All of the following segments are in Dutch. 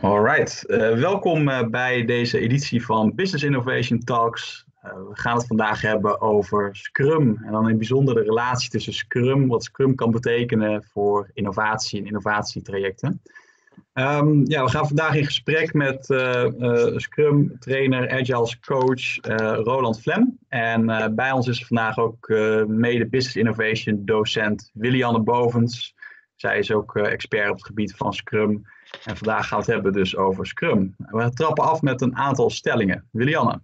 Alright, uh, welkom uh, bij deze editie van Business Innovation Talks. Uh, we gaan het vandaag hebben over Scrum en dan in bijzonder de relatie tussen Scrum, wat Scrum kan betekenen voor innovatie en innovatietrajecten. Um, ja, we gaan vandaag in gesprek met Scrum trainer, Agile coach Roland Flem. En bij ons is vandaag ook mede Business Innovation docent Willianne Bovens. Zij is ook expert op het gebied van Scrum. En vandaag gaan we het hebben dus over Scrum. We trappen af met een aantal stellingen. Willianne.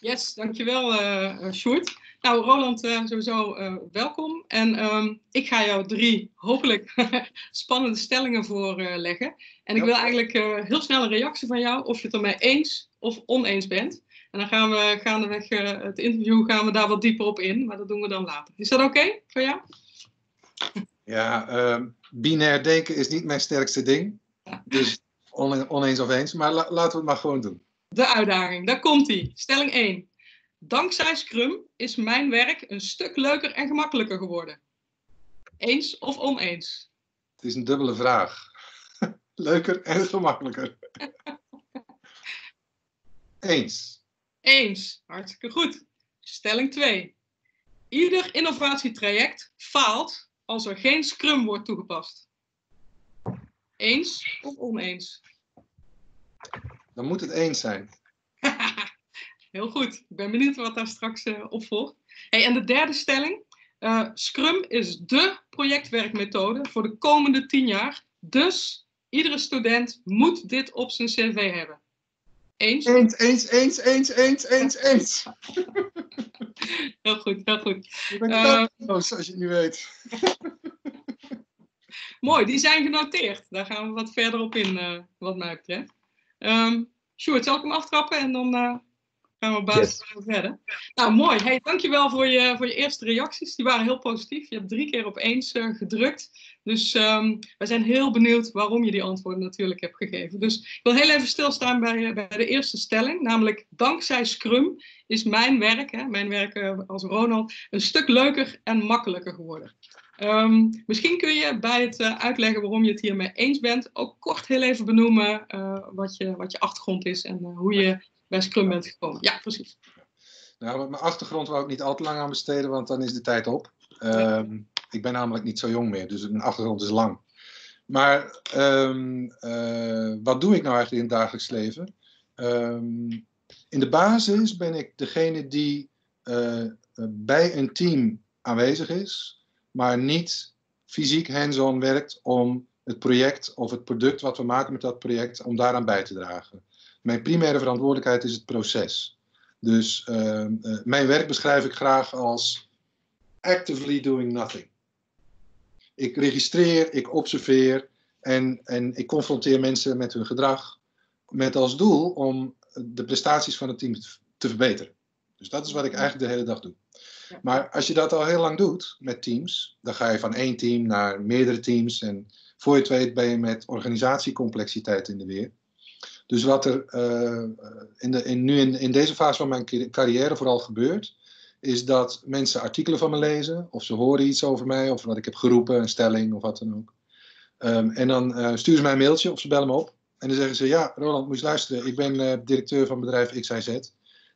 Yes, dankjewel uh, Sjoerd. Nou, Roland, uh, sowieso uh, welkom. En um, ik ga jou drie hopelijk spannende stellingen voorleggen. en ik wil eigenlijk heel snel een reactie van jou, of je het ermee eens of oneens bent. En dan gaan we gaandeweg het interview gaan we daar wat dieper op in, maar dat doen we dan later. Is dat oké okay voor jou? Ja, ehm, binair denken is niet mijn sterkste ding. Dus oneens of eens, maar laten we het maar gewoon doen. De uitdaging, daar komt ie. Stelling 1. Dankzij Scrum is mijn werk een stuk leuker en gemakkelijker geworden. Eens of oneens? Het is een dubbele vraag. leuker en gemakkelijker. Eens. Eens, hartstikke goed. Stelling 2. Ieder innovatietraject faalt als er geen Scrum wordt toegepast. Eens of oneens? Dan moet het eens zijn. Heel goed. Ik ben benieuwd wat daar straks uh, op volgt. Hey, en de derde stelling. Uh, Scrum is dé projectwerkmethode voor de komende tien jaar. Dus iedere student moet dit op zijn cv hebben. Eens? Eens, eens, eens, eens, eens, eens, eens. heel goed, heel goed. Ik ben uh, als je het nu weet. Mooi, die zijn genoteerd. Daar gaan we wat verder op in, uh, wat mij betreft. Um, Sjoerd, zal ik hem aftrappen en dan uh, gaan we basis yes. verder. Nou, mooi. Hey, dankjewel voor je, voor je eerste reacties. Die waren heel positief. Je hebt drie keer op eens uh, gedrukt. Dus um, wij zijn heel benieuwd waarom je die antwoorden natuurlijk hebt gegeven. Dus ik wil heel even stilstaan bij, bij de eerste stelling. Namelijk, dankzij Scrum is mijn werk, hè, mijn werk als Ronald, een stuk leuker en makkelijker geworden. Um, misschien kun je bij het uh, uitleggen waarom je het hiermee eens bent, ook kort heel even benoemen uh, wat, je, wat je achtergrond is en uh, hoe je bij Scrum bent gekomen. Ja, precies. Nou, mijn achtergrond wou ik niet al te lang aan besteden, want dan is de tijd op. Um, ik ben namelijk niet zo jong meer, dus mijn achtergrond is lang. Maar um, wat doe ik nou eigenlijk in het dagelijks leven? in de basis ben ik degene die bij een team aanwezig is maar niet fysiek hands-on werkt om het project of het product wat we maken met dat project, om daaraan bij te dragen. Mijn primaire verantwoordelijkheid is het proces. Dus uh, uh, mijn werk beschrijf ik graag als actively doing nothing. Ik registreer, ik observeer en, en ik confronteer mensen met hun gedrag met als doel om de prestaties van het team te verbeteren. Dus dat is wat ik eigenlijk de hele dag doe. Maar als je dat al heel lang doet met teams, dan ga je van één team naar meerdere teams. En voor je het weet ben je met organisatiecomplexiteit in de weer. Dus wat er uh, in de, in, nu in, in deze fase van mijn carrière vooral gebeurt, is dat mensen artikelen van me lezen, of ze horen iets over mij, of wat ik heb geroepen, een stelling of wat dan ook. Um, en dan uh, sturen ze mij een mailtje of ze bellen me op. En dan zeggen ze: Ja, Roland, moet je luisteren. Ik ben directeur van bedrijf XIZ.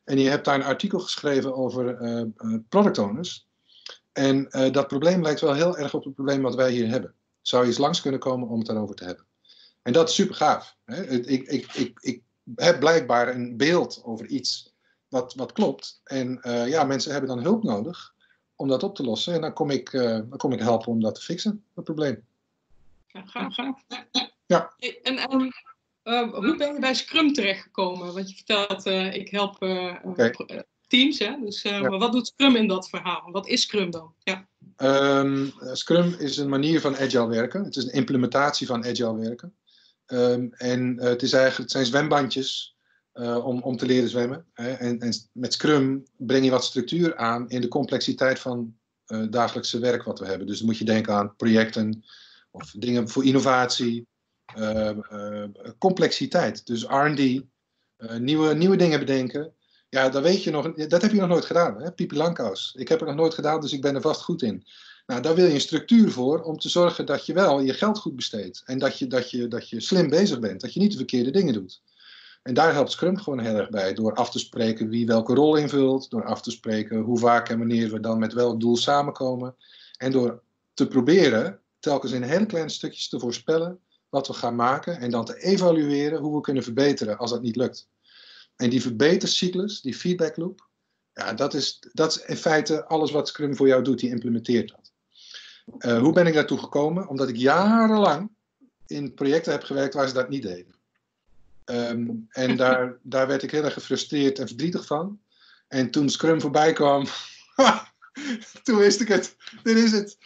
En je hebt daar een artikel geschreven over uh, product owners. En uh, dat probleem lijkt wel heel erg op het probleem wat wij hier hebben. Zou je eens langs kunnen komen om het daarover te hebben? En dat is super gaaf. Hè? Ik, ik, ik, ik heb blijkbaar een beeld over iets wat, wat klopt. En uh, ja, mensen hebben dan hulp nodig om dat op te lossen. En dan kom ik, dan kom ik helpen om dat te fixen, dat probleem. Ja, gaaf, gaaf. Ja. En, um, uh, hoe ben je bij Scrum terechtgekomen? Want je vertelt, uh, ik help uh, okay. teams. Hè? Dus, ja. maar wat doet Scrum in dat verhaal? Wat is Scrum dan? Ja. Um, Scrum is een manier van agile werken. Het is een implementatie van agile werken. Um, en het, is eigenlijk, het zijn zwembandjes om, om te leren zwemmen. Hè? En, en, met Scrum breng je wat structuur aan in de complexiteit van dagelijkse werk wat we hebben. Dus dan moet je denken aan projecten of dingen voor innovatie. Uh, uh, complexiteit. Dus RD, uh, nieuwe, nieuwe dingen bedenken. Ja, dat weet je nog, dat heb je nog nooit gedaan, hè? Pipi. Ik heb het nog nooit gedaan, dus ik ben er vast goed in. Nou, daar wil je een structuur voor om te zorgen dat je wel je geld goed besteedt. En dat je, dat je, dat je slim bezig bent. Dat je niet de verkeerde dingen doet. En daar helpt Scrum gewoon heel erg bij. Door af te spreken wie welke rol invult. Door af te spreken hoe vaak en wanneer we dan met welk doel samenkomen. En door te proberen telkens in hele kleine stukjes te voorspellen wat we gaan maken. En dan te evalueren hoe we kunnen verbeteren als dat niet lukt. En die verbetercyclus, die feedback loop. Ja, dat is, dat is in feite alles wat Scrum voor jou doet. Die implementeert dat. Uh, hoe ben ik daartoe gekomen? Omdat ik jarenlang in projecten heb gewerkt waar ze dat niet deden. Um, en daar, daar werd ik heel erg gefrustreerd en verdrietig van. En toen Scrum voorbij kwam, toen wist ik het. Dit is het.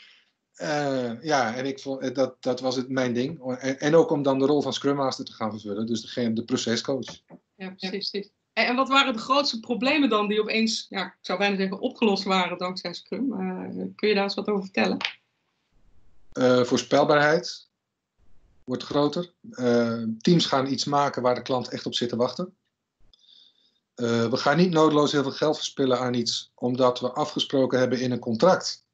Uh, ja, en ik vond, dat, dat was het, mijn ding. En, en, ook om dan de rol van Scrum Master te gaan vervullen. Dus de, de procescoach. Ja, precies. En wat waren de grootste problemen dan die opeens, ja, ik zou bijna zeggen, opgelost waren dankzij Scrum? Uh, kun je daar eens wat over vertellen? Uh, voorspelbaarheid wordt groter. Uh, teams gaan iets maken waar de klant echt op zit te wachten. Uh, we gaan niet noodloos heel veel geld verspillen aan iets omdat we afgesproken hebben in een contract.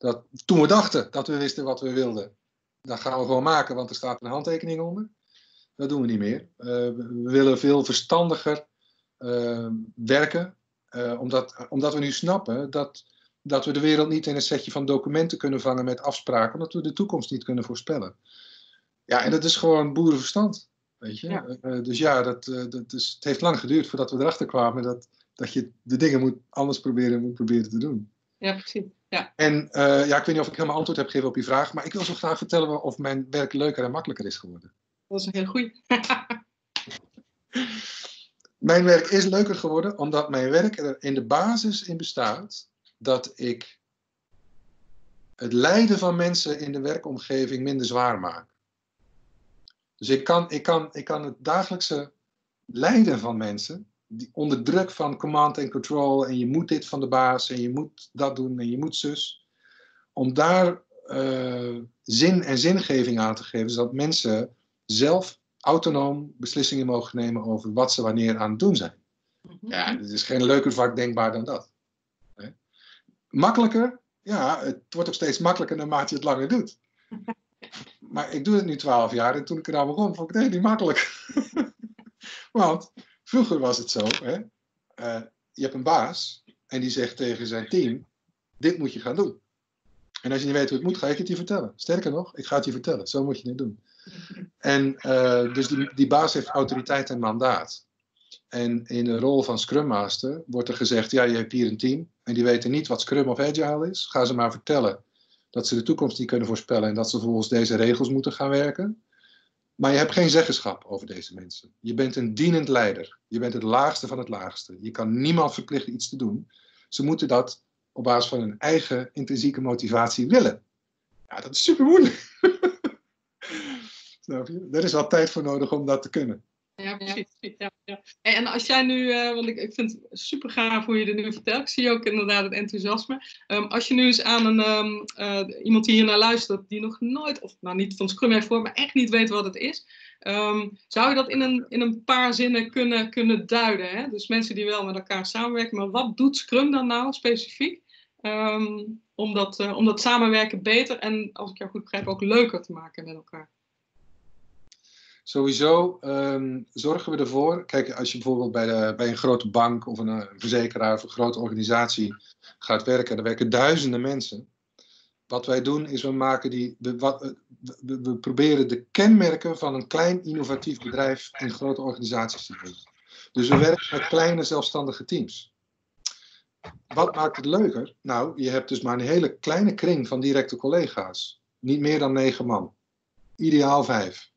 Dat, toen we dachten dat we wisten wat we wilden, dat gaan we gewoon maken, want er staat een handtekening onder. Dat doen we niet meer. we willen veel verstandiger werken, omdat, omdat we nu snappen dat dat we de wereld niet in een setje van documenten kunnen vangen met afspraken, omdat we de toekomst niet kunnen voorspellen. Ja, en dat is gewoon boerenverstand. Weet je? Ja. Uh, dus ja, dat, dat is, het heeft lang geduurd voordat we erachter kwamen dat, dat je de dingen moet, anders proberen, moet proberen te doen. Ja, precies. Ja. En uh, ja, ik weet niet of ik helemaal antwoord heb gegeven op je vraag, maar ik wil zo graag vertellen of mijn werk leuker en makkelijker is geworden. Dat is een heel goed. mijn werk is leuker geworden omdat mijn werk er in de basis in bestaat dat ik het lijden van mensen in de werkomgeving minder zwaar maak. Dus ik kan, ik kan, ik kan het dagelijkse lijden van mensen, die onder druk van command en control, en je moet dit van de baas, en je moet dat doen, en je moet zus, om daar uh, zin en zingeving aan te geven, zodat mensen zelf autonoom beslissingen mogen nemen over wat ze wanneer aan het doen zijn. Mhm. Ja, het is geen leuker vak denkbaar dan dat. Makkelijker? Ja, het wordt ook steeds makkelijker naarmate je het langer doet. Maar ik doe het nu twaalf jaar en toen ik eraan begon, vond ik het heel niet makkelijk. Want vroeger was het zo, hè? Uh, je hebt een baas en die zegt tegen zijn team, dit moet je gaan doen. En als je niet weet hoe het moet, ga ik het je vertellen. Sterker nog, ik ga het je vertellen. Zo moet je het doen. En uh, dus die, die baas heeft autoriteit en mandaat. En in de rol van Scrum Master wordt er gezegd: ja, je hebt hier een team en die weten niet wat Scrum of Agile is. Ga ze maar vertellen dat ze de toekomst niet kunnen voorspellen en dat ze volgens deze regels moeten gaan werken. Maar je hebt geen zeggenschap over deze mensen. Je bent een dienend leider. Je bent het laagste van het laagste. Je kan niemand verplichten iets te doen. Ze moeten dat op basis van hun eigen intrinsieke motivatie willen. Ja, dat is super moeilijk. Er is wel tijd voor nodig om dat te kunnen. Ja, precies. Ja, ja. En als jij nu, uh, want ik, ik vind het super gaaf hoe je er nu vertelt. Ik zie ook inderdaad het enthousiasme. Um, als je nu eens aan een, um, uh, iemand die hier naar luistert, die nog nooit, of nou niet van Scrum heeft voor, maar echt niet weet wat het is. Um, zou je dat in een, in een paar zinnen kunnen, kunnen duiden? Hè? Dus mensen die wel met elkaar samenwerken, maar wat doet Scrum dan nou specifiek? om, dat, uh, om dat samenwerken beter en, als ik jou goed begrijp, ook leuker te maken met elkaar. Sowieso um, zorgen we ervoor. Kijk, als je bijvoorbeeld bij, de, bij een grote bank of een, een eh, verzekeraar of een grote organisatie gaat werken, dan werken duizenden mensen. Wat wij doen is we maken die. We, wat, eh, we, we proberen de kenmerken van een klein innovatief bedrijf in grote organisaties te doen. Dus we werken met kleine zelfstandige teams. Wat maakt het leuker? Nou, je hebt dus maar een hele kleine kring van directe collega's. Niet meer dan negen man. Ideaal vijf.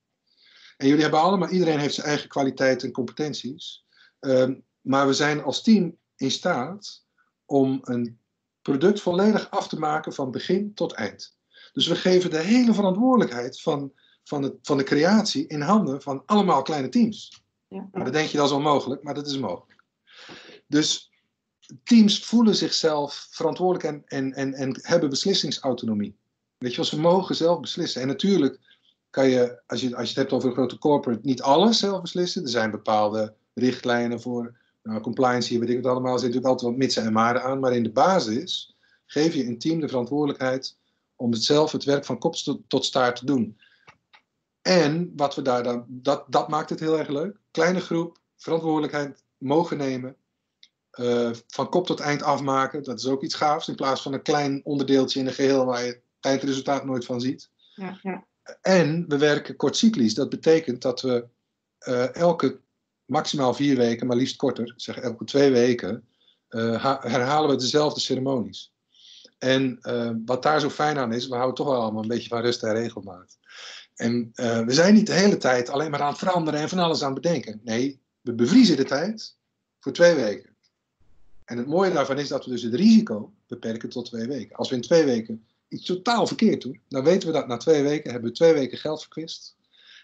En jullie hebben allemaal, iedereen heeft zijn eigen kwaliteiten en competenties. Um, maar we zijn als team in staat om een product volledig af te maken van begin tot eind. Dus we geven de hele verantwoordelijkheid van, van, het, van de creatie in handen van allemaal kleine teams. Ja. Nou, dat denk je dat is onmogelijk, maar dat is mogelijk. Dus teams voelen zichzelf verantwoordelijk en, en, en, en hebben beslissingsautonomie. Weet je, ze mogen zelf beslissen. En natuurlijk kan je als, je, als je het hebt over een grote corporate, niet alles zelf beslissen. Er zijn bepaalde richtlijnen voor nou, compliance, hier weet ik het allemaal. Er zit natuurlijk altijd wat mitsen en maren aan. Maar in de basis geef je een team de verantwoordelijkheid om het zelf het werk van kop tot staart te doen. En wat we daar dan, dat, dat maakt het heel erg leuk. Kleine groep, verantwoordelijkheid mogen nemen. Uh, van kop tot eind afmaken, dat is ook iets gaafs. In plaats van een klein onderdeeltje in een geheel waar je het eindresultaat nooit van ziet. Ja. En we werken kortcyclisch. Dat betekent dat we uh, elke maximaal vier weken, maar liefst korter, zeg elke twee weken, uh, herhalen we dezelfde ceremonies. En uh, wat daar zo fijn aan is, we houden toch wel allemaal een beetje van rust en regelmaat. En we zijn niet de hele tijd alleen maar aan het veranderen en van alles aan het bedenken. Nee, we bevriezen de tijd voor twee weken. En het mooie daarvan is dat we dus het risico beperken tot twee weken. Als we in twee weken iets totaal verkeerd doen, dan weten we dat na twee weken hebben we twee weken geld verkwist.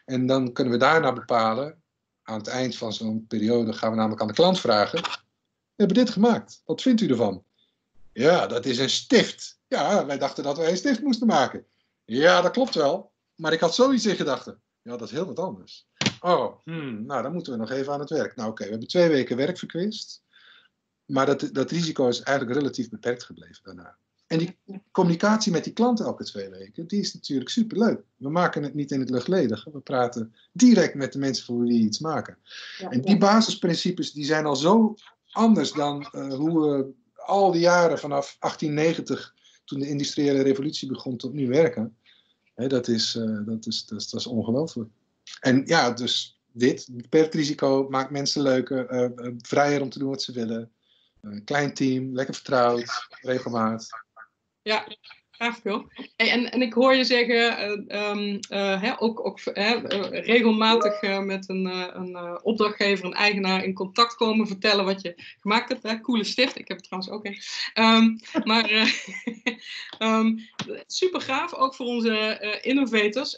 En dan kunnen we daarna bepalen, aan het eind van zo'n periode gaan we namelijk aan de klant vragen, we hebben dit gemaakt, wat vindt u ervan? Ja, dat is een stift. Ja, wij dachten dat wij een stift moesten maken. Ja, dat klopt wel. Maar ik had zoiets in gedachten. Ja, dat is heel wat anders. Oh, hmm, nou dan moeten we nog even aan het werk. Nou oké, we hebben twee weken werk verkwist. Maar dat, dat risico is eigenlijk relatief beperkt gebleven daarna. En die communicatie met die klant elke twee weken, die is natuurlijk superleuk. We maken het niet in het luchtledige. We praten direct met de mensen voor wie we iets maken. Ja, en die ja. basisprincipes die zijn al zo anders dan uh, hoe we al die jaren vanaf 1890, toen de industriële revolutie begon, tot nu werken. Hè, dat, is, uh, dat, is, dat, is, dat is ongelooflijk. En ja, dus dit, beperkt risico, maakt mensen leuker, uh, vrijer om te doen wat ze willen. Een klein team, lekker vertrouwd, regelmaat. Ja, graag veel. Hey, en, en ik hoor je zeggen, uh, um, uh, hè, ook, ook hè, regelmatig uh, met een, een opdrachtgever, een eigenaar in contact komen, vertellen wat je gemaakt hebt. Hè? Coole stift, ik heb het trouwens ook een. Um, maar um, super gaaf, ook voor onze innovators.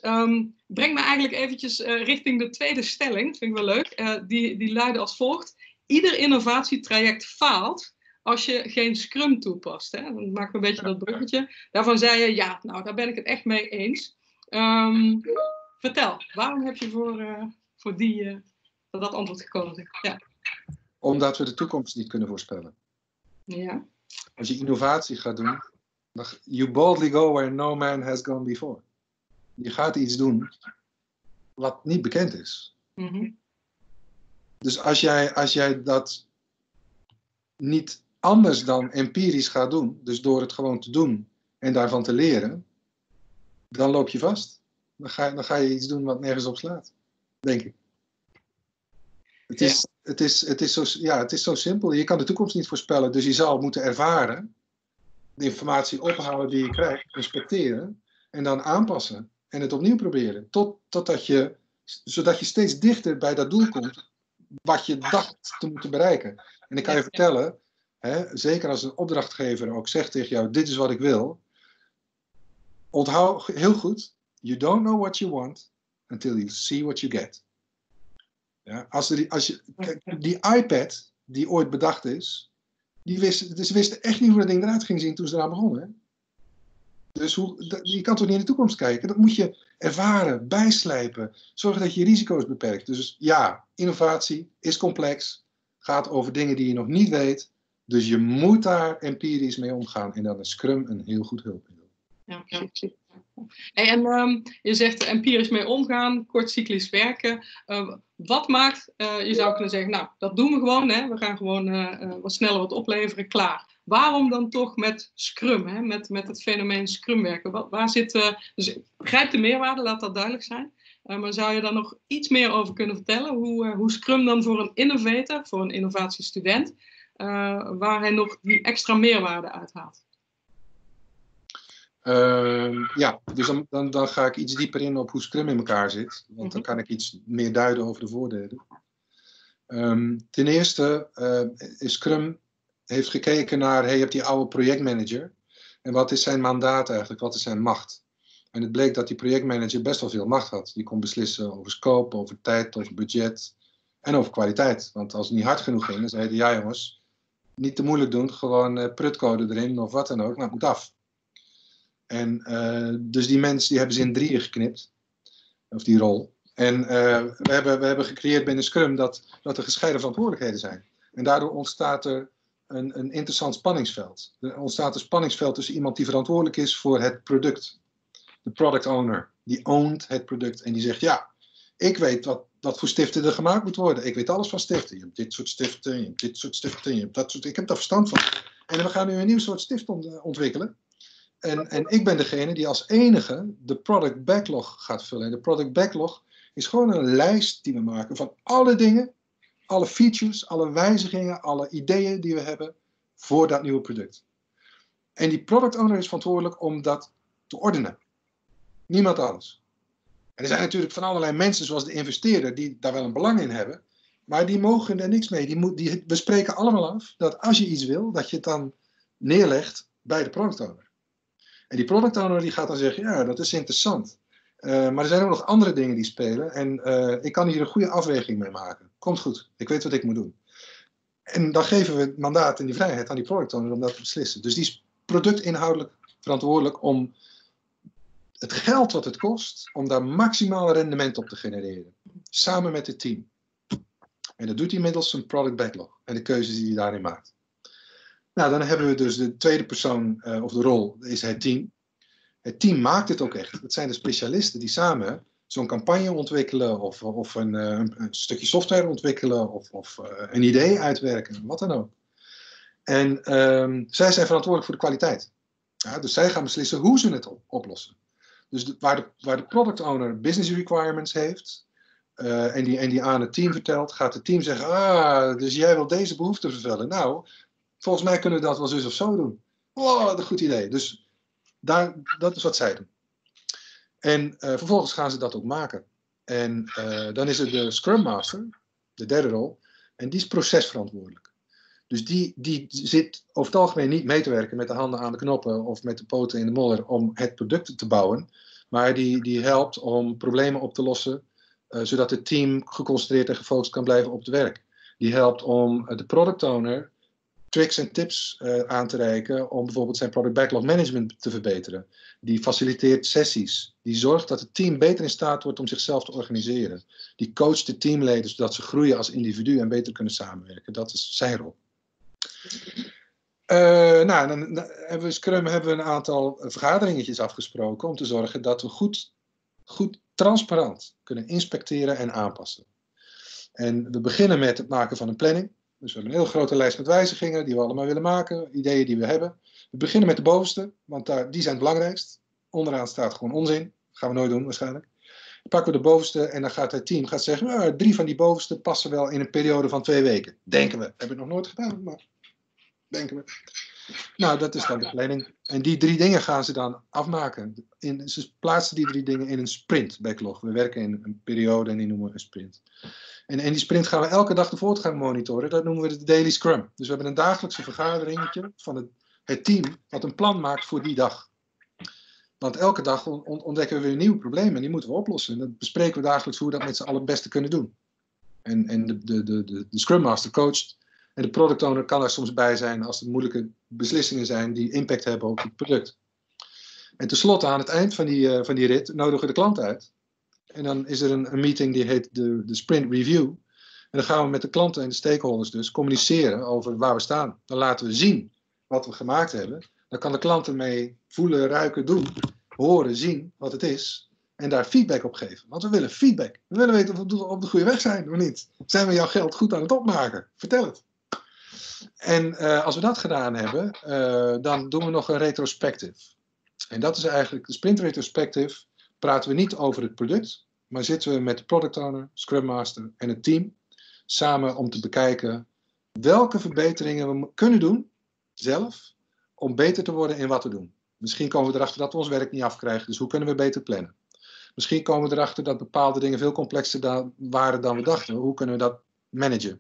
breng me eigenlijk eventjes richting de tweede stelling, vind ik wel leuk. die, die luidde als volgt. Ieder innovatietraject faalt als je geen Scrum toepast. Hè? Dan maak ik een beetje dat bruggetje. Daarvan zei je, ja, nou, daar ben ik het echt mee eens. Um, vertel, waarom heb je voor, uh, voor, die, uh, voor dat antwoord gekozen? Ja. Omdat we de toekomst niet kunnen voorspellen. Ja. Als je innovatie gaat doen, dan, you boldly go where no man has gone before. Je gaat iets doen wat niet bekend is. Mm -hmm. Dus als jij, als jij dat niet anders dan empirisch gaat doen, dus door het gewoon te doen en daarvan te leren, dan loop je vast. Dan ga, dan ga je iets doen wat nergens op slaat, denk ik. Het is, ja. het, is, het, is zo, ja, het is zo simpel. Je kan de toekomst niet voorspellen, dus je zal moeten ervaren, de informatie ophalen die je krijgt, respecteren en dan aanpassen en het opnieuw proberen. Tot, totdat je, zodat je steeds dichter bij dat doel komt wat je dacht te moeten bereiken. En ik kan je vertellen, hè, zeker als een opdrachtgever ook zegt tegen jou: Dit is wat ik wil. Onthoud heel goed: You don't know what you want until you see what you get. Ja, als, er, als je, die iPad die ooit bedacht is, die wist, ze wisten echt niet hoe dat ding eruit ging zien toen ze eraan begonnen. Dus hoe, je kan toch niet in de toekomst kijken? Dat moet je ervaren, bijslijpen, zorgen dat je risico's beperkt. Dus ja, innovatie is complex, gaat over dingen die je nog niet weet. Dus je moet daar empirisch mee omgaan. En dan is Scrum een heel goed hulpmiddel. Ja, ja. Hey, en um, je zegt empirisch mee omgaan, kortcyclisch werken. Uh, wat maakt, uh, je zou kunnen zeggen, nou, dat doen we gewoon. Hè? We gaan gewoon uh, wat sneller wat opleveren, klaar. Waarom dan toch met Scrum, hè? Met, met het fenomeen Scrum werken? Waar zit, dus begrijp de meerwaarde, laat dat duidelijk zijn. maar zou je daar nog iets meer over kunnen vertellen? Hoe, hoe Scrum dan voor een innovator, voor een innovatiestudent, waar hij nog die extra meerwaarde uithaalt? Uh, ja, dus dan, dan, dan, ga ik iets dieper in op hoe Scrum in elkaar zit. Want dan kan ik iets meer duiden over de voordelen. Um, ten eerste, uh, Scrum heeft gekeken naar, hey, je hebt die oude projectmanager. En wat is zijn mandaat eigenlijk? Wat is zijn macht? En het bleek dat die projectmanager best wel veel macht had. Die kon beslissen over scope, over tijd, over budget en over kwaliteit. Want als het niet hard genoeg ging, dan zeiden ja jongens, niet te moeilijk doen, gewoon uh, prutcode erin of wat dan ook, maar het moet af. En uh, dus die mensen die hebben ze in drieën geknipt. Of die rol. En uh, we, hebben, we hebben gecreëerd binnen Scrum dat, dat er gescheiden verantwoordelijkheden zijn. En daardoor ontstaat er een, een interessant spanningsveld. Er ontstaat een spanningsveld tussen iemand die verantwoordelijk is voor het product. De product owner, die owned het product en die zegt ja, ik weet wat, wat voor stiften er gemaakt moet worden. Ik weet alles van stiften. Je hebt dit soort stiften, je hebt dit soort stiften, je hebt dat soort. Ik heb daar verstand van. En we gaan nu een nieuw soort stift ontwikkelen. En, en ik ben degene die als enige de product backlog gaat vullen. En de product backlog is gewoon een lijst die we maken van alle dingen, alle features, alle wijzigingen, alle ideeën die we hebben voor dat nieuwe product. En die product owner is verantwoordelijk om dat te ordenen. Niemand anders. Er zijn natuurlijk van allerlei mensen, zoals de investeerder, die daar wel een belang in hebben. Maar die mogen er niks mee. Die moet, die, we spreken allemaal af dat als je iets wil, dat je het dan neerlegt bij de product owner. En die product owner die gaat dan zeggen, ja, dat is interessant. Uh, maar er zijn ook nog andere dingen die spelen. En uh, ik kan hier een goede afweging mee maken. Komt goed, ik weet wat ik moet doen. En dan geven we het mandaat en die vrijheid aan die product owner om dat te beslissen. Dus die is productinhoudelijk verantwoordelijk om het geld wat het kost, om daar maximaal rendement op te genereren. Samen met het team. En dat doet hij middels een product backlog en de keuzes die hij daarin maakt. Nou, dan hebben we dus de tweede persoon, uh, of de rol, is het team. Het team maakt het ook echt. Het zijn de specialisten die samen zo'n campagne ontwikkelen, of, of een, eh, een, stukje software ontwikkelen, of, of uh, een idee uitwerken, wat dan ook. En um, zij zijn verantwoordelijk voor de kwaliteit. Ja, dus zij gaan beslissen hoe ze het op, oplossen. Dus waar, de, waar de product owner business requirements heeft, uh, en, die, en die aan het team vertelt, gaat het team zeggen: Ah, dus jij wil deze behoefte vervullen. Nou, volgens mij kunnen we dat wel zus of zo doen. Oh, wat een goed idee. Dus daar, dat is wat zij doen. En uh, vervolgens gaan ze dat ook maken. En uh, dan is er de Scrum Master, de derde rol, en die is procesverantwoordelijk. Dus die, die zit over het algemeen niet mee te werken met de handen aan de knoppen of met de poten in de modder om het product te bouwen. Maar die, die helpt om problemen op te lossen, uh, zodat het team geconcentreerd en gefocust kan blijven op het werk. Die helpt om de product owner tricks en tips uh, aan te reiken om bijvoorbeeld zijn product backlog management te verbeteren. Die faciliteert sessies. Die zorgt dat het team beter in staat wordt om zichzelf te organiseren. Die coacht de teamleden zodat ze groeien als individu en beter kunnen samenwerken. Dat is zijn rol. Uh, nou, dan, hebben we Scrum hebben we een aantal vergaderingetjes afgesproken om te zorgen dat we goed, goed transparant kunnen inspecteren en aanpassen. En we beginnen met het maken van een planning. Dus we hebben een heel grote lijst met wijzigingen die we allemaal willen maken, ideeën die we hebben. We beginnen met de bovenste, want daar, die zijn het belangrijkst. Onderaan staat gewoon onzin. Dat gaan we nooit doen waarschijnlijk. Dan pakken we de bovenste en dan gaat het team gaat zeggen, nou, drie van die bovenste passen wel in een periode van twee weken. Denken we. Hebben we nog nooit gedaan, maar denken we. Nou, dat is dan de planning. En die drie dingen gaan ze dan afmaken. In, ze plaatsen die drie dingen in een sprint backlog. We werken in een periode en die noemen we een sprint. En in die sprint gaan we elke dag de voortgang monitoren. Dat noemen we de daily scrum. Dus we hebben een dagelijkse vergaderingetje van het, het team wat een plan maakt voor die dag. Want elke dag ontdekken we weer nieuwe problemen en die moeten we oplossen. En dat bespreken we dagelijks hoe we dat met z'n allen het beste kunnen doen. En, en de, de, de, de, de Scrum Master coacht. En de product owner kan er soms bij zijn als er moeilijke beslissingen zijn die impact hebben op het product. En tenslotte aan het eind van die, uh, van die rit nodigen we de klant uit. En dan is er een, een meeting die heet de, de Sprint Review. En dan gaan we met de klanten en de stakeholders dus communiceren over waar we staan. Dan laten we zien wat we gemaakt hebben. Dan kan de klant ermee voelen, ruiken, doen, horen, zien wat het is. En daar feedback op geven. Want we willen feedback. We willen weten of we op de goede weg zijn of niet. Zijn we jouw geld goed aan het opmaken? Vertel het. En uh, als we dat gedaan hebben, uh, dan doen we nog een retrospective. En dat is eigenlijk de sprint retrospective praten we niet over het product, maar zitten we met de product owner, Scrum Master en het team samen om te bekijken welke verbeteringen we kunnen doen zelf om beter te worden in wat we doen. Misschien komen we erachter dat we ons werk niet afkrijgen, dus hoe kunnen we beter plannen? Misschien komen we erachter dat bepaalde dingen veel complexer waren dan we dachten. Hoe kunnen we dat managen?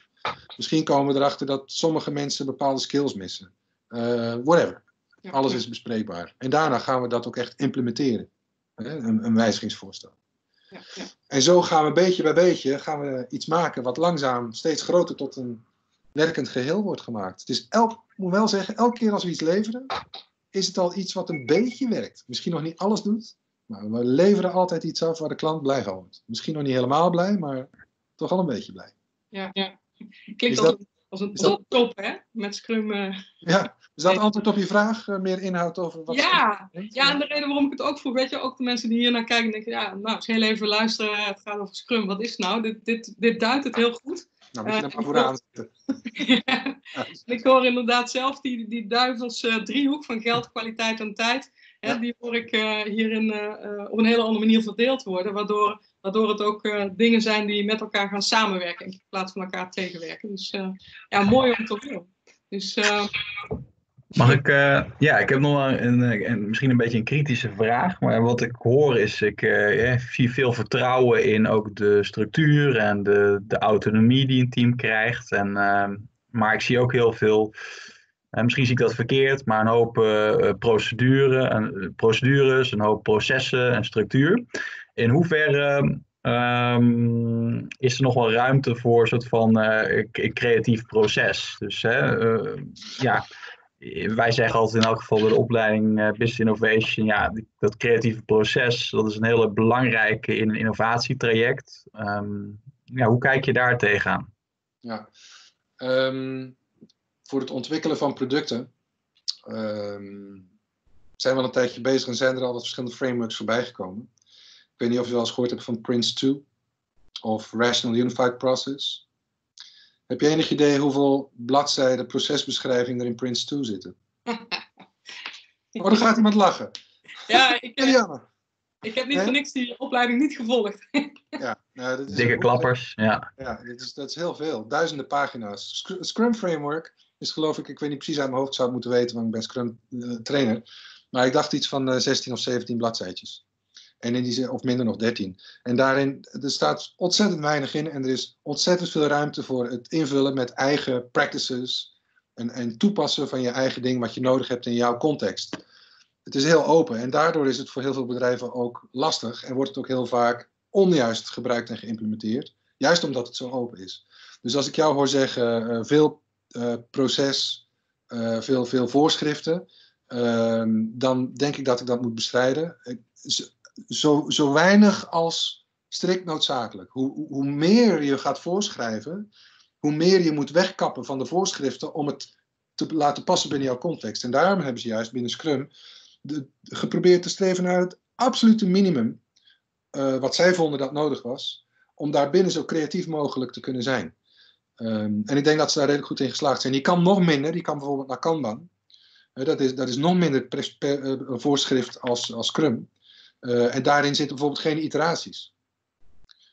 Misschien komen we erachter dat sommige mensen bepaalde skills missen. Uh, whatever. Alles is bespreekbaar. En daarna gaan we dat ook echt implementeren een, een wijzigingsvoorstel. Ja, ja. En zo gaan we beetje bij beetje gaan we iets maken wat langzaam steeds groter tot een werkend geheel wordt gemaakt. Het is elk, ik moet wel zeggen, elke keer als we iets leveren, is het al iets wat een beetje werkt. Misschien nog niet alles doet, maar we leveren altijd iets af waar de klant blij van wordt. Misschien nog niet helemaal blij, maar toch al een beetje blij. Ja, ja. Klinkt als, dat... als een, als een top, hè? Met Scrum. Ja, is dat antwoord op je vraag? meer inhoud over wat ja, ja, en de reden waarom ik het ook vroeg, weet je, ook de mensen die hier naar kijken, denken, ja, nou, eens heel even luisteren, het gaat over Scrum, wat is het nou? Dit, dit, dit duidt het heel goed. Nou, moet je er maar vooraan zitten. ja, ik hoor inderdaad zelf die, die duivels driehoek van geld, kwaliteit en tijd. Hè, Die hoor ik uh, hierin uh, op een hele andere manier verdeeld worden, waardoor, waardoor het ook uh, dingen zijn die met elkaar gaan samenwerken in plaats van elkaar tegenwerken. Dus ja, mooi om te horen. Dus, Mag ik, ja, ik heb nog een, een, misschien een beetje een kritische vraag, maar wat ik hoor is, ik zie veel vertrouwen in ook de structuur en de, de autonomie die een team krijgt. En, maar ik zie ook heel veel uh, misschien zie ik dat verkeerd, maar een hoop uh, procedure, een, procedures, een hoop processen en structuur. In hoeverre um, is er nog wel ruimte voor een soort van uh, creatief proces? Dus ja, wij zeggen altijd in elk geval bij de opleiding Business Innovation, ja, dat creatieve proces, dat is een hele belangrijke in een innovatietraject. Um, ja, hoe kijk je daar tegenaan? Ja, um voor het ontwikkelen van producten um, zijn we al een tijdje bezig en zijn er al wat verschillende frameworks voorbij gekomen. Ik weet niet of je wel eens gehoord hebt van Prince 2 of Rational Unified Process. Heb je enig idee hoeveel bladzijden procesbeschrijving er in Prince 2 zitten? oh, dan gaat iemand lachen. Ja, ik, ik heb niet voor niks die opleiding niet gevolgd. ja, nou, dit is Dikke klappers, ja. Ja, dit is, dat is heel veel. Duizenden pagina's. Scrum Framework is geloof ik, ik weet niet precies uit mijn hoofd, zou het moeten weten, want ik ben Scrum uh, trainer. Maar ik dacht iets van uh, eh, 16 of 17 bladzijtjes. En in die, of minder nog 13. En daarin, er staat ontzettend weinig in en er is ontzettend veel ruimte voor het invullen met eigen practices en, en toepassen van je eigen ding wat je nodig hebt in jouw context. Het is heel open en daardoor is het voor heel veel bedrijven ook lastig en wordt het ook heel vaak onjuist gebruikt en geïmplementeerd. Juist omdat het zo open is. Dus als ik jou hoor zeggen, uh, veel proces, uh, veel, veel voorschriften, ehm, dan denk ik dat ik dat moet bestrijden. Zo, zo weinig als strikt noodzakelijk. Hoe, hoe meer je gaat voorschrijven, hoe meer je moet wegkappen van de voorschriften om het te laten passen binnen jouw context. En daarom hebben ze juist binnen Scrum de, geprobeerd te streven naar het absolute minimum, uh, wat zij vonden dat nodig was, om daar binnen zo creatief mogelijk te kunnen zijn. Um, en ik denk dat ze daar redelijk goed in geslaagd zijn. Die kan nog minder, die kan bijvoorbeeld naar Kanban. Uh, dat, is, dat is nog minder per, uh, voorschrift als, als Scrum. Uh, en daarin zitten bijvoorbeeld geen iteraties.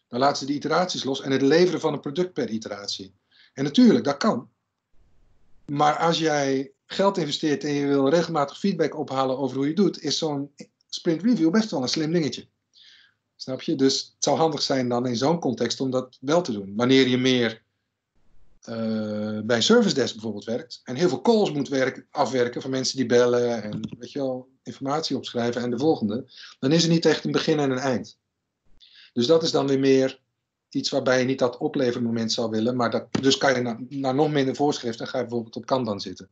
Dan laten ze die iteraties los en het leveren van een product per iteratie. En natuurlijk, dat kan. Maar als jij geld investeert en je wil regelmatig feedback ophalen over hoe je doet, is zo'n sprint review best wel een slim dingetje. Snap je? Dus het zou handig zijn dan in zo'n context om dat wel te doen. Wanneer je meer uh, bij een service desk bijvoorbeeld werkt en heel veel calls moet werken, afwerken van mensen die bellen en weet je wel, informatie opschrijven en de volgende, dan is er niet echt een begin en een eind. Dus dat is dan weer meer iets waarbij je niet dat oplevermoment zou willen, maar dat, dus kan je naar, nog minder voorschriften en ga je bijvoorbeeld op Kanban zitten.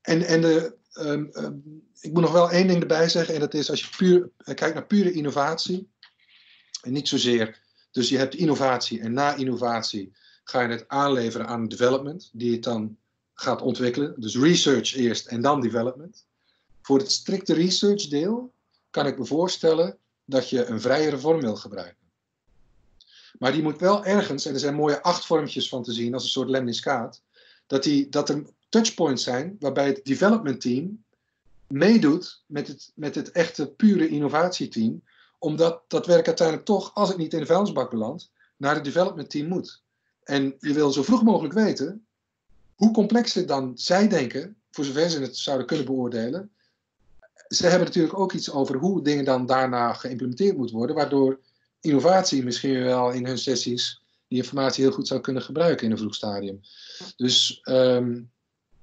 En, en de, um, um, ik moet nog wel één ding erbij zeggen, en dat is als je puur, kijkt naar pure innovatie, en niet zozeer, dus je hebt innovatie en na innovatie ga je het aanleveren aan development, die het dan gaat ontwikkelen. Dus research eerst en dan development. Voor het strikte research deel kan ik me voorstellen dat je een vrijere vorm wil gebruiken. Maar die moet wel ergens, en er zijn mooie acht vormpjes van te zien als een soort lemniscaat, dat, die, dat er touchpoints zijn waarbij het development team meedoet met het, met het echte pure innovatieteam, omdat dat werk uiteindelijk toch, als het niet in de vuilnisbak belandt, naar het development team moet. En je wil zo vroeg mogelijk weten hoe complex dit dan zij denken, voor zover ze het zouden kunnen beoordelen. Ze hebben natuurlijk ook iets over hoe dingen dan daarna geïmplementeerd moeten worden, waardoor innovatie misschien wel in hun sessies die informatie heel goed zou kunnen gebruiken in een vroeg stadium. Dus um,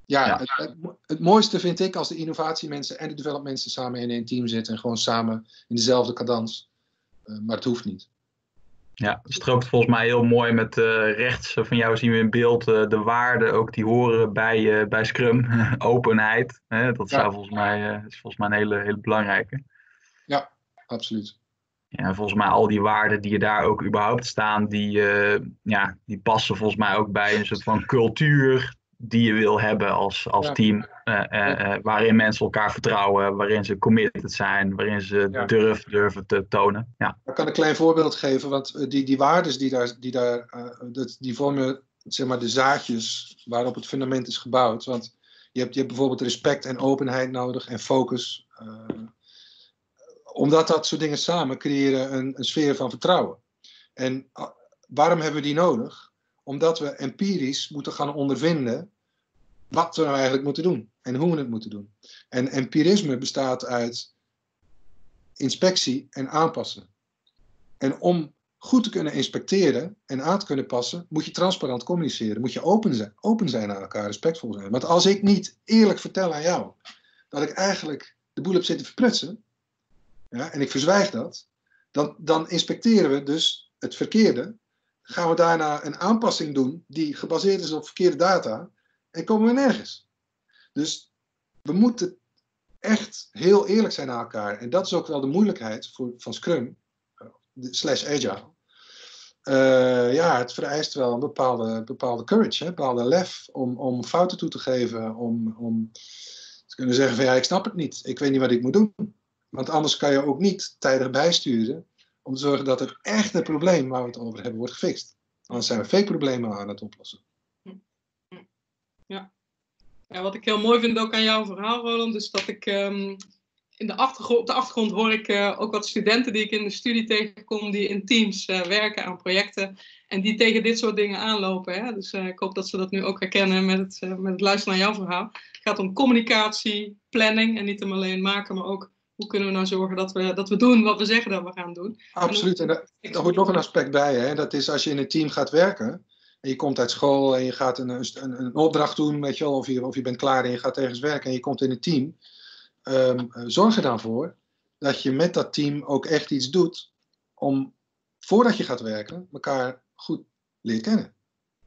ja, ja. Het, het, mooiste vind ik als de innovatiemensen en de development mensen samen in een team zitten en gewoon samen in dezelfde cadans. Uh, maar het hoeft niet. Ja, het strookt volgens mij heel mooi met uh, rechts van jou zien we in beeld uh, de waarden ook die horen bij, uh, bij Scrum. Openheid, hè? dat ja. zou volgens mij, is volgens mij een hele, hele belangrijke. Ja, absoluut. Ja, volgens mij al die waarden die je daar ook überhaupt staan, die, eh, ja, die passen volgens mij ook bij een soort van cultuur die je wil hebben als, als Ja. team. eh, eh, eh, waarin mensen elkaar vertrouwen, waarin ze committed zijn, waarin ze Ja. durf, durven te tonen. Ja, Ik kan een klein voorbeeld geven, want die, die waarden die daar, die, daar eh, dat, die vormen zeg maar, de zaadjes waarop het fundament is gebouwd. Want je hebt, je hebt bijvoorbeeld respect en openheid nodig en focus. eh, omdat dat soort dingen samen creëren een, een sfeer van vertrouwen. En ah, waarom hebben we die nodig? Omdat we empirisch moeten gaan ondervinden wat we nou eigenlijk moeten doen en hoe we het moeten doen. En empirisme bestaat uit inspectie en aanpassen. En om goed te kunnen inspecteren en aan te kunnen passen, moet je transparant communiceren. Moet je open zijn, open zijn naar elkaar, respectvol zijn. Want als ik niet eerlijk vertel aan jou dat ik eigenlijk de boel heb zitten verprutsen, ja, en ik verzwijg dat, dan, dan inspecteren we dus het verkeerde. Gaan we daarna een aanpassing doen die gebaseerd is op verkeerde data en komen we nergens. Dus we moeten echt heel eerlijk zijn naar elkaar. En dat is ook wel de moeilijkheid voor, van Scrum, eh, slash Agile. Eh, ja, het vereist wel een bepaalde, bepaalde courage, hè, een bepaalde lef om, om fouten toe te geven. Om, om te kunnen zeggen van ja, ik snap het niet. Ik weet niet wat ik moet doen. Want anders kan je ook niet tijdig bijsturen om te zorgen dat het echte probleem waar we het over hebben wordt gefixt. Anders zijn we fake problemen aan het oplossen. Ja, wat ik heel mooi vind ook aan jouw verhaal, Roland, is dat ik ehm, in de achtergrond, op de achtergrond hoor ik eh, ook wat studenten die ik in de studie tegenkom, die in teams eh, werken aan projecten en die tegen dit soort dingen aanlopen. Hè? Dus eh, ik hoop dat ze dat nu ook herkennen met het, met het luisteren naar jouw verhaal. Het gaat om communicatie, planning en niet hem alleen maken, maar ook hoe kunnen we nou zorgen dat we, dat we doen wat we zeggen dat we gaan doen. Absoluut. En daar, daar hoort nog een aspect bij. Hè? Dat is als je in een team gaat werken. En je komt uit school en je gaat een, een, een opdracht doen, weet je wel, of, je, of je bent klaar en je gaat ergens werken en je komt in een team. Ehm, eh, zorg er dan voor dat je met dat team ook echt iets doet om, voordat je gaat werken, elkaar goed leert kennen.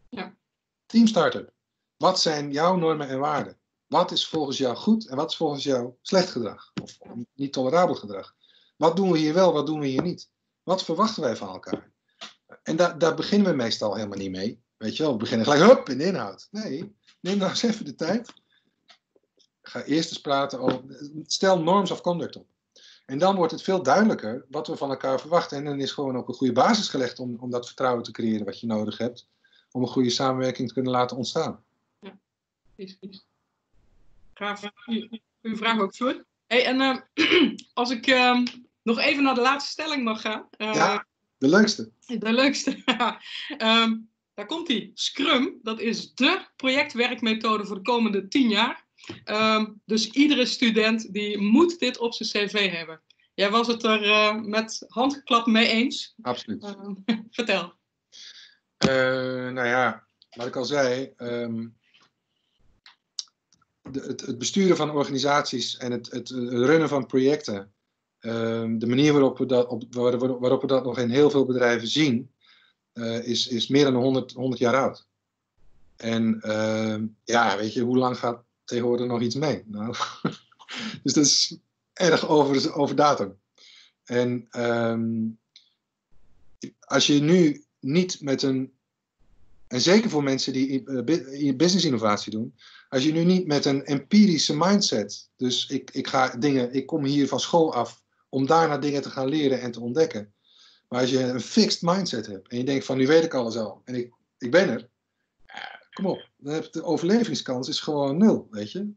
Ja. Team startup. Wat zijn jouw normen en waarden? Wat is volgens jou goed en wat is volgens jou slecht gedrag? Of niet tolerabel gedrag? Wat doen we hier wel, wat doen we hier niet? Wat verwachten wij van elkaar? En da daar beginnen we meestal helemaal niet mee. Weet je wel, we beginnen gelijk hup in de inhoud. Nee, neem nou eens even de tijd. Ga eerst eens praten over. Stel norms of conduct op. En dan wordt het veel duidelijker wat we van elkaar verwachten. En dan is gewoon ook een goede basis gelegd om, om dat vertrouwen te creëren wat je nodig hebt. Om een goede samenwerking te kunnen laten ontstaan. Precies, precies. Graag. Goeie vraag ook, Sjoerd. Hey, en eh, als ik ehm, nog even naar de laatste stelling mag gaan. eh, Ja, de leukste. De leukste. Ehm, daar komt hij. Scrum, dat is de projectwerkmethode voor de komende tien jaar. Ehm, dus iedere student die moet dit op zijn cv hebben. Jij was het er eh, met handgeklap mee eens. Absoluut. Ehm, vertel. Eh, nou ja, wat ik al zei. ehm, het, besturen van organisaties en het, het runnen van projecten. ehm, de manier waarop we, dat, op, waar- waar- waarop we dat nog in heel veel bedrijven zien. eh, is, is meer dan 100, 100 jaar oud. En ehm, ja, weet je, hoe lang gaat tegenwoordig nog iets mee? Nou, dus dat is erg over, over datum. En ehm, als je nu niet met een. En zeker voor mensen die eh, bu- business innovatie doen. Als je nu niet met een empirische mindset. Dus ik, ik ga dingen. Ik kom hier van school af. Om daarna dingen te gaan leren en te ontdekken. Maar als je een fixed mindset hebt. En je denkt van nu weet ik alles al. En ik, ik ben er. kom op. De overlevingskans is gewoon nul. Weet je.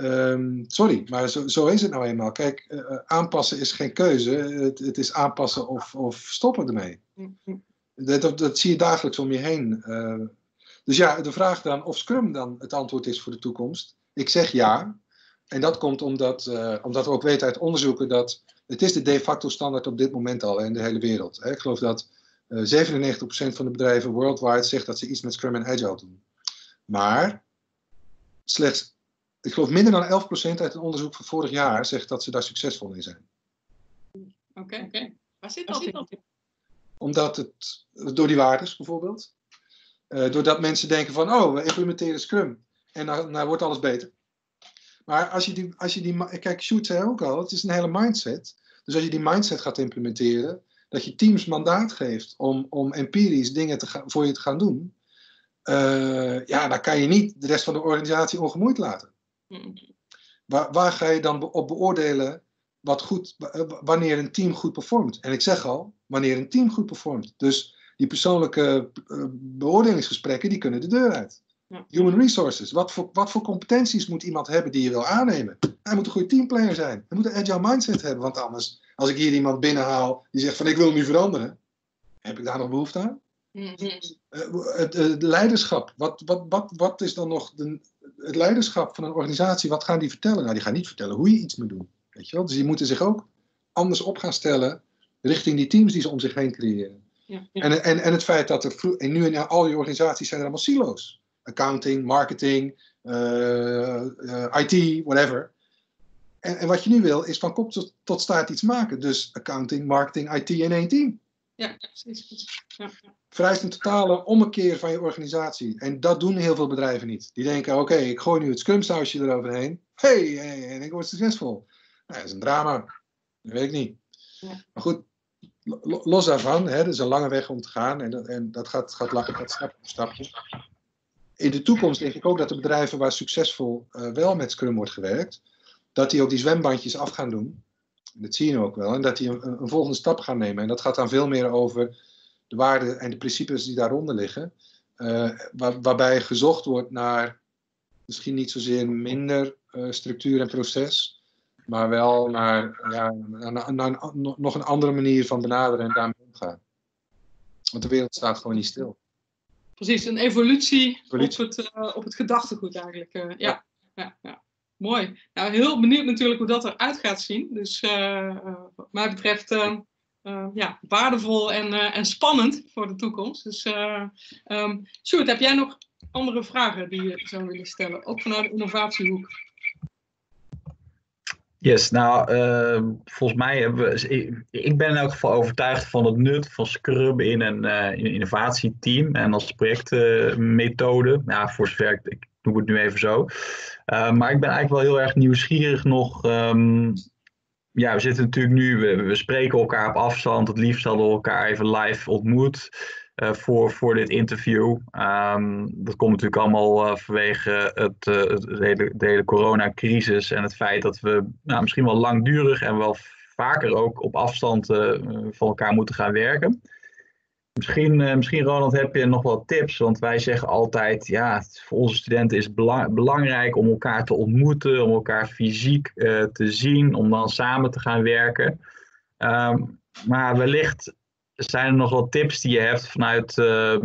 Ehm, sorry, maar zo, zo is het nou eenmaal. Kijk, eh, eh, aanpassen is geen keuze. Het, het is aanpassen of, of stoppen ermee. Dat, dat, dat zie je dagelijks om je heen. Eh, dus ja, de vraag dan of Scrum dan het antwoord is voor de toekomst. Ik zeg ja. En dat komt omdat, eh, omdat we ook weten uit onderzoeken dat het is de de facto standaard op dit moment al hè, in de hele wereld. Hè. Ik geloof dat eh 97% van de bedrijven worldwide zegt dat ze iets met Scrum en Agile doen. Maar slechts, ik geloof minder dan 11% uit een onderzoek van vorig jaar zegt dat ze daar succesvol in zijn. Oké. Waar zit dat in? Omdat het, door die waardes bijvoorbeeld. Eh, doordat mensen denken van, oh, we implementeren Scrum. En dan, wordt alles beter. Maar als je die, als je die, kijk, Shoot zei ook al, het is een hele mindset. Dus als je die mindset gaat implementeren, dat je teams mandaat geeft om, om empirisch dingen te voor je te gaan doen, uh, ja, dan kan je niet de rest van de organisatie ongemoeid laten. Waar, waar ga je dan op beoordelen wat goed, wanneer een team goed performt? En ik zeg al, wanneer een team goed performt. Dus die persoonlijke uh, beoordelingsgesprekken, die kunnen de deur uit. Ja. Human resources. Wat voor, wat voor competenties moet iemand hebben die je wil aannemen? Hij moet een goede teamplayer zijn. Hij moet een agile mindset hebben. Want anders, als ik hier iemand binnenhaal die zegt van ik wil nu veranderen. Heb ik daar nog behoefte aan? Mm het, het, leiderschap. Wat, wat, wat, wat is dan nog de, het leiderschap van een organisatie? Wat gaan die vertellen? Nou, die gaan niet vertellen hoe je iets moet doen. Weet je wel? Dus die moeten zich ook anders op gaan stellen richting die teams die ze om zich heen creëren. Ja, En, en, en het feit dat er en nu in al die organisaties zijn er allemaal silo's. Accounting, marketing, uh, uh, IT, whatever. En, en, wat je nu wil is van kop tot, tot staart iets maken. Dus accounting, marketing, IT in één team. Ja, precies. Ja, ja. Vereist een totale ommekeer van je organisatie. En dat doen heel veel bedrijven niet. Die denken, oké, ik gooi nu het scrum sausje eroverheen. Hé, hey, hey, en ik word succesvol. Nou, dat is een drama. Dat weet ik niet. Ja. Maar goed, los daarvan, hè, er is een lange weg om te gaan. En dat, en dat gaat, gaat, gaat stapje voor stapje. In de toekomst denk ik ook dat de bedrijven waar succesvol uh, wel met Scrum wordt gewerkt, dat die ook die zwembandjes af gaan doen. Dat zie je ook wel. En dat die een, een, volgende stap gaan nemen. En dat gaat dan veel meer over de waarden en de principes die daaronder liggen. Waar, waarbij gezocht wordt naar misschien niet zozeer minder uh, structuur en proces. Maar wel naar, ja, naar, naar, nog een andere manier van benaderen en daarmee omgaan. Want de wereld staat gewoon niet stil. Precies, een evolutie, evolutie. Op, het, uh, op het gedachtegoed eigenlijk. ja. ja. ja. ja. Mooi. Nou, heel benieuwd natuurlijk hoe dat eruit gaat zien. Dus uh, wat mij betreft uh, ja, waardevol en, en spannend voor de toekomst. Dus um, Sjoerd, heb jij nog andere vragen die je zou willen stellen? Ook vanuit de innovatiehoek. Yes, nou, uh, volgens mij hebben we. Ik, ben in elk geval overtuigd van het nut van Scrum in een, uh, innovatieteam en als projectmethode. ja, voor zover ik, ik doe het nu even zo. Uh, maar ik ben eigenlijk wel heel erg nieuwsgierig nog. Um, ja, we zitten natuurlijk nu, we, spreken elkaar op afstand. Het liefst hadden we elkaar even live ontmoet. Uh, voor, voor dit interview. Um, dat komt natuurlijk allemaal uh, vanwege het, uh, het hele, de hele coronacrisis en het feit dat we nou, misschien wel langdurig en wel vaker ook op afstand van elkaar moeten gaan werken. Misschien, misschien, Ronald, heb je nog wat tips? Want wij zeggen altijd, ja, voor onze studenten is het belangrijk om elkaar te ontmoeten, om elkaar fysiek te zien, om dan samen te gaan werken. Um, maar wellicht zijn er nog wat tips die je hebt vanuit, uh,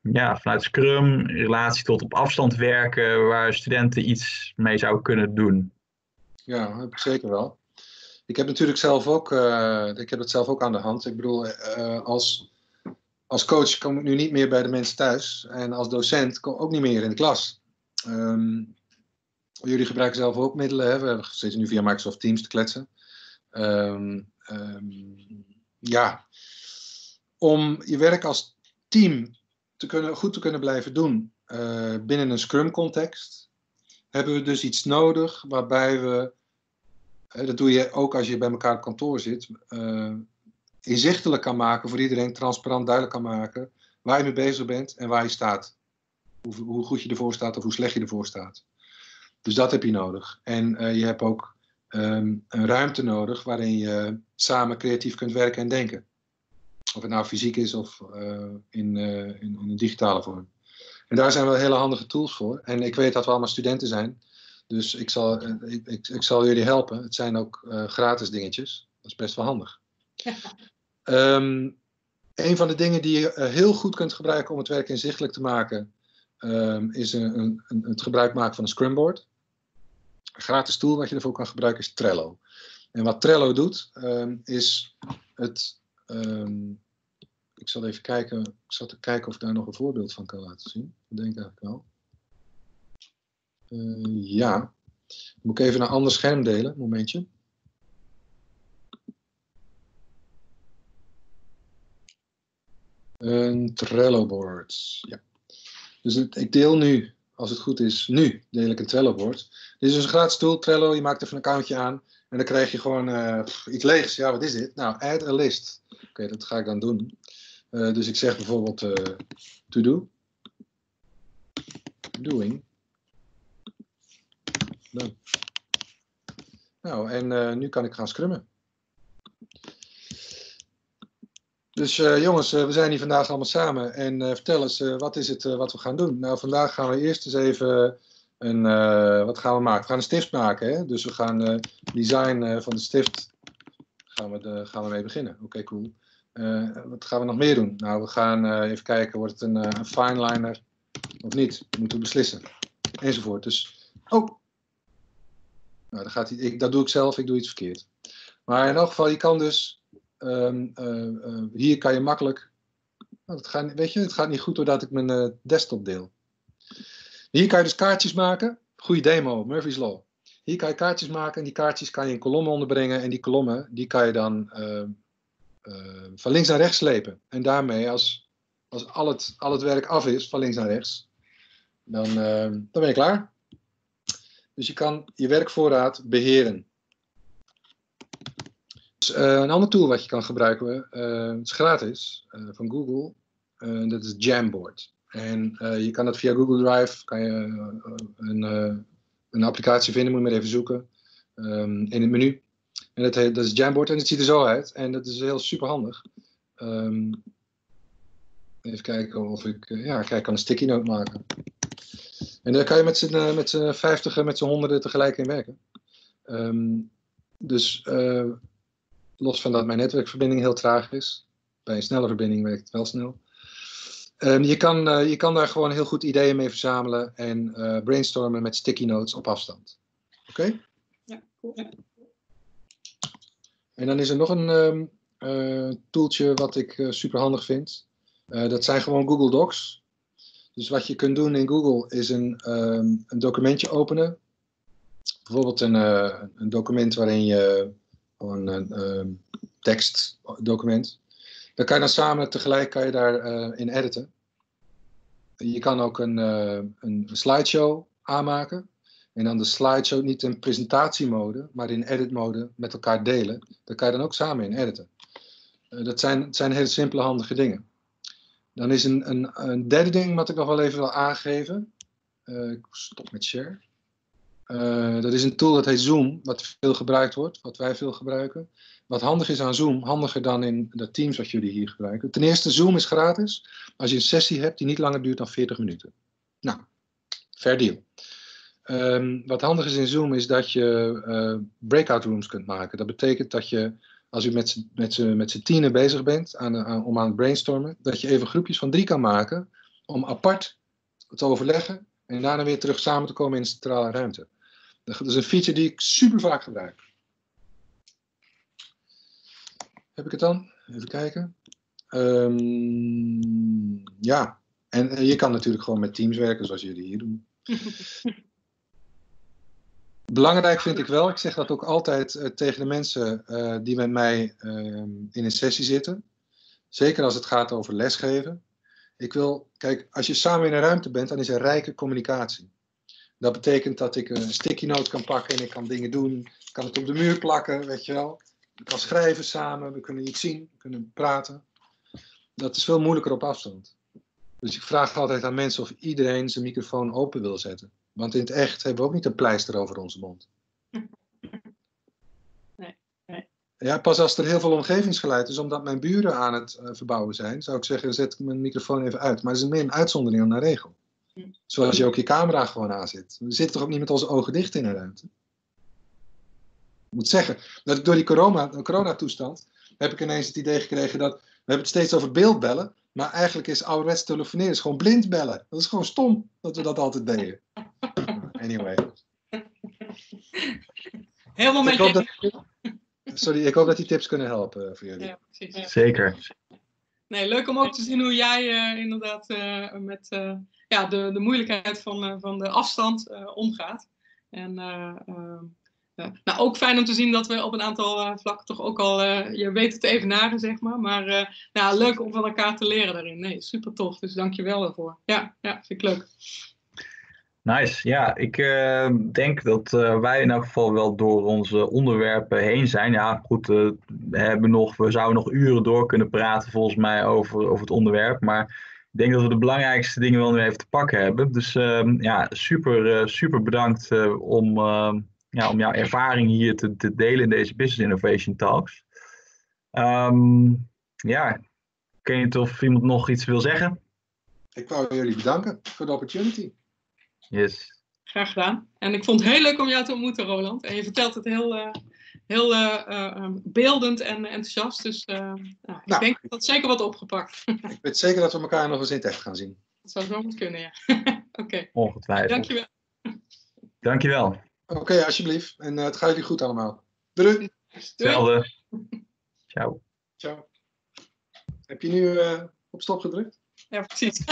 ja, vanuit Scrum, in relatie tot op afstand werken, waar studenten iets mee zouden kunnen doen? Ja, heb zeker wel. Ik heb natuurlijk zelf ook, uh, ik heb het zelf ook aan de hand. Ik bedoel, als als coach kom ik nu niet meer bij de mensen thuis. En als docent kom ik ook niet meer in de klas. Um, jullie gebruiken zelf ook middelen. Hè? We zitten nu via Microsoft Teams te kletsen. Um, ja, om je werk als team te kunnen, goed te kunnen blijven doen uh, binnen een Scrum-context, hebben we dus iets nodig waarbij we, dat doe je ook als je bij elkaar op kantoor zit, uh, inzichtelijk kan maken voor iedereen, transparant duidelijk kan maken waar je mee bezig bent en waar je staat. Hoe, hoe goed je ervoor staat of hoe slecht je ervoor staat. Dus dat heb je nodig. En je hebt ook um, een ruimte nodig waarin je samen creatief kunt werken en denken. Of het nou fysiek is of in, uh, in, in, een digitale vorm. En daar zijn wel hele handige tools voor. En ik weet dat we allemaal studenten zijn. Dus ik zal, ik, ik, ik zal jullie helpen. Het zijn ook gratis dingetjes. Dat is best wel handig. Um, een van de dingen die je eh, heel goed kunt gebruiken om het werk inzichtelijk te maken, um, is een, een, het gebruik maken van een Scrumboard. Een gratis tool wat je ervoor kan gebruiken is Trello. En wat Trello doet, um, is het. Ik zal even kijken. Ik zat te kijken of ik daar nog een voorbeeld van kan laten zien. Dat denk ik eigenlijk wel. Uh, ja. Moet ik even een ander scherm delen, momentje. Een Trello-board. Ja. Dus ik deel nu, als het goed is, nu deel ik een Trello-board. Dit is dus een gratis tool, Trello. Je maakt even een accountje aan. En dan krijg je gewoon eh, iets leegs. Ja, wat is dit? Nou, add a list. Oké, dat ga ik dan doen. Eh, dus ik zeg bijvoorbeeld eh, to do. Doing. Nou, en eh, nu kan ik gaan scrummen. Dus jongens, we zijn hier vandaag allemaal samen. En vertel eens, wat is het wat we gaan doen? Nou, vandaag gaan we eerst eens even een, wat gaan we maken? We gaan een stift maken, hè? Dus we gaan design van de stift gaan we, gaan we mee beginnen. Oké, cool. Eh, wat gaan we nog meer doen? Nou, we gaan eh, even kijken, wordt het een, eh, een fineliner of niet? Moeten we beslissen. Enzovoort. Dus, oh. Nou, dan gaat ik, dat doe ik zelf, ik doe iets verkeerd. Maar in elk geval, je kan dus, ehm, eh, eh, hier kan je makkelijk, nou, gaat, weet je, het gaat niet goed doordat ik mijn desktop deel. Hier kan je dus kaartjes maken. Goeie demo, Murphy's Law. Hier kan je kaartjes maken en die kaartjes kan je in kolommen onderbrengen. En die kolommen, die kan je dan eh, eh, van links naar rechts slepen. En daarmee, als, als al, het, al het werk af is, van links naar rechts, dan, eh, dan ben je klaar. Dus je kan je werkvoorraad beheren. Dus, eh, een ander tool wat je kan gebruiken, eh, het is gratis, van Google. Dat is Jamboard. En je kan dat via Google Drive, kan je een, een applicatie vinden, moet je maar even zoeken, ehm, in het menu. En dat, heet, dat is Jamboard en het ziet er zo uit. En dat is heel super handig. Ehm, even kijken of ik, eh, ja, ik kan een sticky note maken. En daar kan je met z'n eh, met vijftigen, met z'n honderden tegelijk in werken. Ehm, dus eh, los van dat mijn netwerkverbinding heel traag is, bij een snelle verbinding werkt het wel snel. Ehm, je, kan, eh, je kan daar gewoon heel goed ideeën mee verzamelen en eh, brainstormen met sticky notes op afstand. Oké? Ja, cool. En dan is er nog een tooltje wat ik super handig vind. Dat zijn gewoon Google Docs. Dus wat je kunt doen in Google is een, ehm, een documentje openen. Bijvoorbeeld een, een document waarin je gewoon een tekstdocument. Dan kan je dan samen tegelijk kan je daar eh, in editen. Je kan ook een, eh, een, een slideshow aanmaken. En dan de slideshow niet in presentatiemode, maar in editmode met elkaar delen. Daar kan je dan ook samen in editen. Eh, dat zijn, zijn hele simpele, handige dingen. Dan is een, een, een derde ding wat ik nog wel even wil aangeven. Ik stop met share. Dat is een tool dat heet Zoom, wat veel gebruikt wordt, wat wij veel gebruiken. Wat handig is aan Zoom, handiger dan in de Teams wat jullie hier gebruiken. Ten eerste, Zoom is gratis als je een sessie hebt die niet langer duurt dan 40 minuten. Nou, fair deal. Ehm, wat handig is in Zoom is dat je eh, breakout rooms kunt maken. Dat betekent dat je, als u met z'n- tienen bezig bent aan, om aan het brainstormen, dat je even groepjes van drie kan maken om apart te overleggen en daarna weer terug samen te komen in de centrale ruimte. Dat is een feature die ik super vaak gebruik. Heb ik het dan? Even kijken. Ehm, ja, en je kan natuurlijk gewoon met teams werken zoals jullie hier doen. Belangrijk vind ik wel, ik zeg dat ook altijd eh, tegen de mensen eh, die met mij ehm, in een sessie zitten. Zeker als het gaat over lesgeven. Ik wil, kijk, als je samen in een ruimte bent, dan is er rijke communicatie. Dat betekent dat ik een sticky note kan pakken en ik kan dingen doen. Ik kan het op de muur plakken, weet je wel. Ik kan schrijven samen, we kunnen iets zien, we kunnen praten. Dat is veel moeilijker op afstand. Dus ik vraag altijd aan mensen of iedereen zijn microfoon open wil zetten. Want in het echt hebben we ook niet een pleister over onze mond. Nee, nee. Ja, pas als er heel veel omgevingsgeluid is, omdat mijn buren aan het eh, verbouwen zijn, zou ik zeggen, zet mijn microfoon even uit. Maar het is meer een uitzondering dan een regel. Hm. Zoals je ook je camera gewoon aanzet. We zitten toch ook niet met onze ogen dicht in een ruimte? Ik moet zeggen, dat ik door die corona, de coronatoestand heb ik ineens het idee gekregen dat, we hebben het steeds over beeldbellen, maar eigenlijk is ouderwets telefoneren is gewoon blind bellen. Dat is gewoon stom dat we dat altijd deden. Anyway. Helemaal met je. dat, sorry, ik hoop dat die tips kunnen helpen eh, voor jullie. Ja, precies. Ja. Zeker. Nee, leuk om ook te zien hoe jij eh, inderdaad eh, met eh, ja, de, de moeilijkheid van, eh, van de afstand eh, omgaat. En nou, ook fijn om te zien dat we op een aantal eh, vlakken toch ook al eh, je weet het te evenaren, zeg maar. Maar eh, nou, leuk om van elkaar te leren daarin. Nee, super tof. Dus dank je wel daarvoor. Ja, ja, vind ik leuk. Nice. Ja, ik denk dat wij in elk geval wel door onze onderwerpen heen zijn. Ja, goed, we, hebben nog, we zouden nog uren door kunnen praten volgens mij over, over het onderwerp. Maar ik denk dat we de belangrijkste dingen wel nu even te pakken hebben. Dus ehm, ja, super, super bedankt om, ehm, ja, om jouw ervaring hier te, te, delen in deze Business Innovation Talks. Um, ja, ken je of iemand nog iets wil zeggen? Ik wou jullie bedanken voor de opportunity. Yes. Graag gedaan. En ik vond het heel leuk om jou te ontmoeten, Roland. En je vertelt het heel, uh, heel uh, uh, beeldend en enthousiast. Dus nou, ik nou, denk dat zeker wat opgepakt. ik weet zeker dat we elkaar nog eens in het echt gaan zien. Dat zou zo moeten kunnen, ja. Oké. Okay. Ongetwijfeld. Dankjewel. Dankjewel. Oké, okay, alsjeblieft. En het gaat jullie goed allemaal. Doei. Hetzelfde. Ciao. Ciao. Heb je nu op stop gedrukt? Ja, precies.